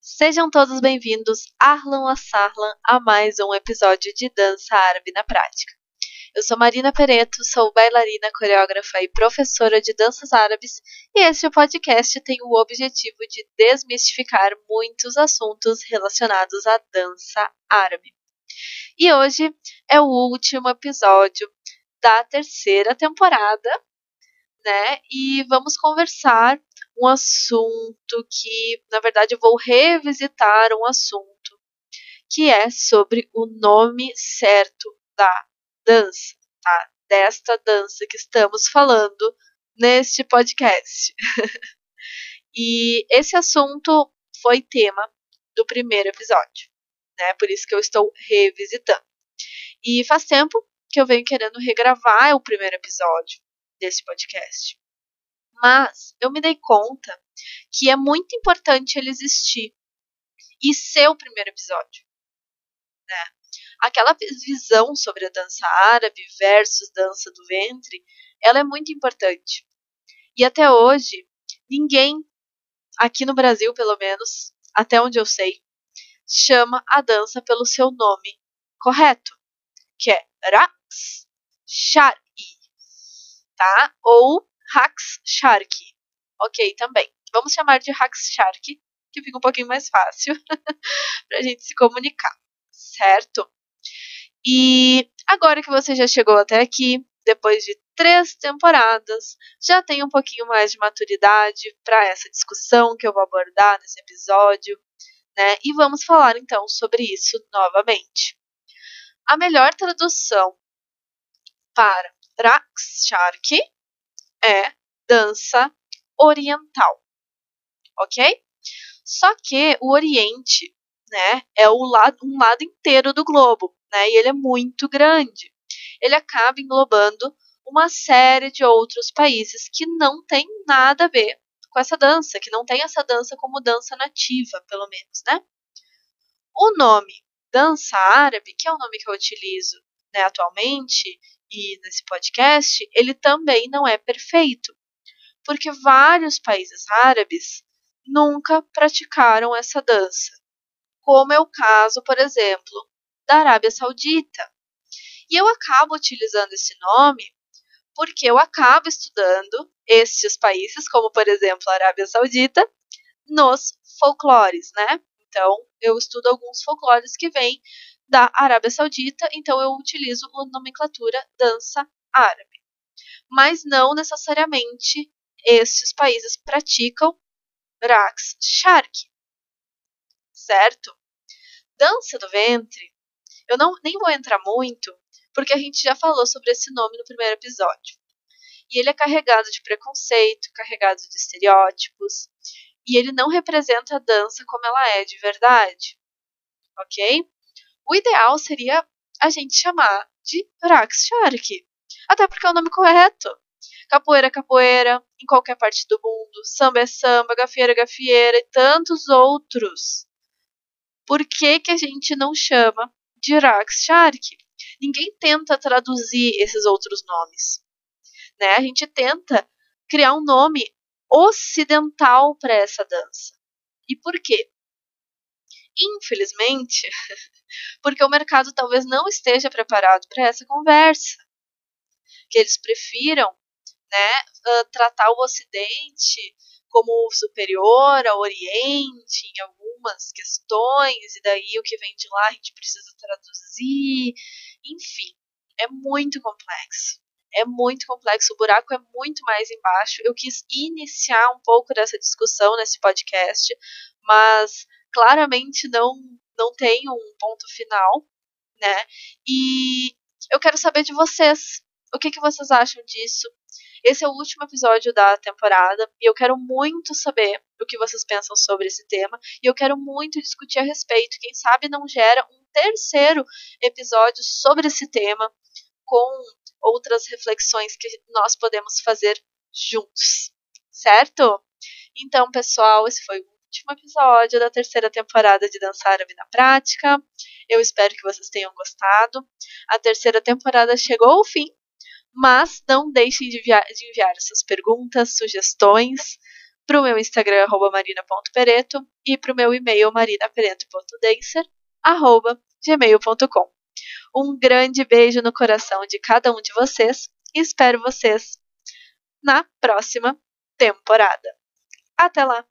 Sejam todos bem-vindos, Arlan Assarlan, a mais um episódio de Dança Árabe na Prática. Eu sou Marina Pereto, sou bailarina, coreógrafa e professora de danças árabes, e este podcast tem o objetivo de desmistificar muitos assuntos relacionados à dança árabe. E hoje é o último episódio da terceira temporada, né? E vamos conversar um assunto que, na verdade, eu vou revisitar um assunto que é sobre o nome certo da dança, tá? Desta dança que estamos falando neste podcast. e esse assunto foi tema do primeiro episódio, né? Por isso que eu estou revisitando. E faz tempo que eu venho querendo regravar o primeiro episódio desse podcast. Mas eu me dei conta que é muito importante ele existir e ser o primeiro episódio. Né? Aquela visão sobre a dança árabe versus dança do ventre, ela é muito importante. E até hoje, ninguém, aqui no Brasil pelo menos, até onde eu sei, chama a dança pelo seu nome correto, que é Raqs Shari, tá? Ou Hax Shark. Ok, também. Vamos chamar de Hax Shark, que fica um pouquinho mais fácil para a gente se comunicar, certo? E agora que você já chegou até aqui, depois de três temporadas, já tem um pouquinho mais de maturidade para essa discussão que eu vou abordar nesse episódio, né? E vamos falar então sobre isso novamente. A melhor tradução para Rax Shark é dança oriental, ok? Só que o Oriente, né, é o lado, um lado inteiro do globo, né, e ele é muito grande. Ele acaba englobando uma série de outros países que não tem nada a ver com essa dança, que não tem essa dança como dança nativa, pelo menos, né? O nome dança árabe, que é o nome que eu utilizo né, atualmente, e nesse podcast, ele também não é perfeito, porque vários países árabes nunca praticaram essa dança, como é o caso, por exemplo, da Arábia Saudita. E eu acabo utilizando esse nome porque eu acabo estudando estes países, como por exemplo a Arábia Saudita, nos folclores, né? Então, eu estudo alguns folclores que vêm da Arábia Saudita, então eu utilizo a nomenclatura dança árabe. Mas não necessariamente estes países praticam Raqs Shark. Certo? Dança do ventre, eu não nem vou entrar muito, porque a gente já falou sobre esse nome no primeiro episódio. E ele é carregado de preconceito, carregado de estereótipos, e ele não representa a dança como ela é de verdade. Ok? O ideal seria a gente chamar de Rax Shark. Até porque é o nome correto. Capoeira é capoeira, em qualquer parte do mundo. Samba é samba, gafieira é gafieira e tantos outros. Por que, que a gente não chama de Rax Shark? Ninguém tenta traduzir esses outros nomes. Né? A gente tenta criar um nome ocidental para essa dança. E por quê? Infelizmente, porque o mercado talvez não esteja preparado para essa conversa. Que eles prefiram né, tratar o Ocidente como superior ao Oriente em algumas questões, e daí o que vem de lá a gente precisa traduzir. Enfim, é muito complexo. É muito complexo, o buraco é muito mais embaixo. Eu quis iniciar um pouco dessa discussão nesse podcast, mas claramente não não tem um ponto final, né? E eu quero saber de vocês. O que, que vocês acham disso? Esse é o último episódio da temporada e eu quero muito saber o que vocês pensam sobre esse tema e eu quero muito discutir a respeito. Quem sabe não gera um terceiro episódio sobre esse tema com outras reflexões que nós podemos fazer juntos, certo? Então, pessoal, esse foi o último episódio da terceira temporada de Dançar Árabe na Prática. Eu espero que vocês tenham gostado. A terceira temporada chegou ao fim, mas não deixem de, de enviar suas perguntas, sugestões para o meu Instagram, marina.pereto, e para o meu e-mail, marinapereto.dancer.gmail.com. Um grande beijo no coração de cada um de vocês e espero vocês na próxima temporada. Até lá!